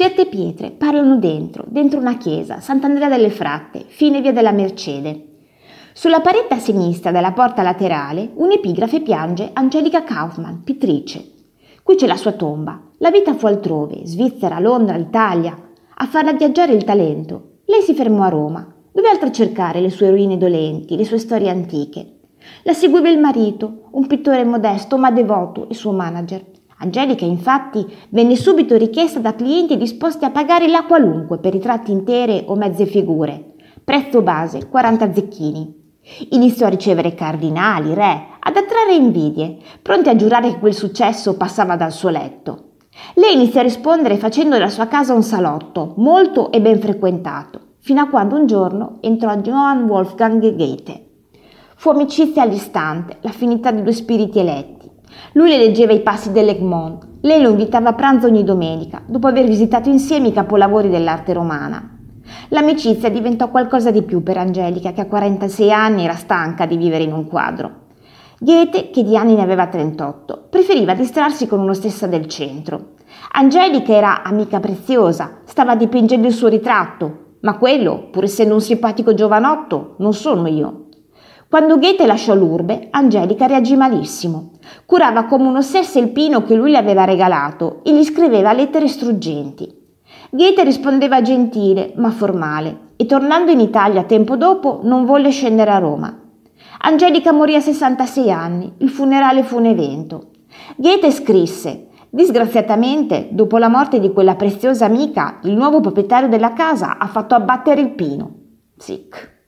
Certe pietre parlano dentro, dentro una chiesa, Sant'Andrea delle Fratte, fine via della Mercede. Sulla parete a sinistra della porta laterale un'epigrafe piange Angelica Kaufmann, pittrice. Qui c'è la sua tomba. La vita fu altrove, Svizzera, Londra, Italia. A farla viaggiare il talento. Lei si fermò a Roma. Dove altro cercare le sue ruine dolenti, le sue storie antiche? La seguiva il marito, un pittore modesto ma devoto e suo manager. Angelica, infatti, venne subito richiesta da clienti disposti a pagare la qualunque per ritratti intere o mezze figure. Prezzo base 40 zecchini. Iniziò a ricevere cardinali, re, ad attrarre invidie, pronti a giurare che quel successo passava dal suo letto. Lei iniziò a rispondere facendo della sua casa un salotto, molto e ben frequentato, fino a quando un giorno entrò Johann Wolfgang Goethe. Fu amicizia all'istante, l'affinità di due spiriti eletti. Lui le leggeva i passi dell'Egmont, lei lo invitava a pranzo ogni domenica, dopo aver visitato insieme i capolavori dell'arte romana. L'amicizia diventò qualcosa di più per Angelica, che a 46 anni era stanca di vivere in un quadro. Goethe, che di anni ne aveva 38, preferiva distrarsi con uno stessa del centro. Angelica era amica preziosa, stava dipingendo il suo ritratto, ma quello, pur essendo un simpatico giovanotto, non sono io. Quando Goethe lasciò l'urbe, Angelica reagì malissimo. Curava come un'ossessa il pino che lui le aveva regalato e gli scriveva lettere struggenti. Goethe rispondeva gentile ma formale e tornando in Italia tempo dopo non volle scendere a Roma. Angelica morì a 66 anni, il funerale fu un evento. Goethe scrisse Disgraziatamente, dopo la morte di quella preziosa amica, il nuovo proprietario della casa ha fatto abbattere il pino. Sic.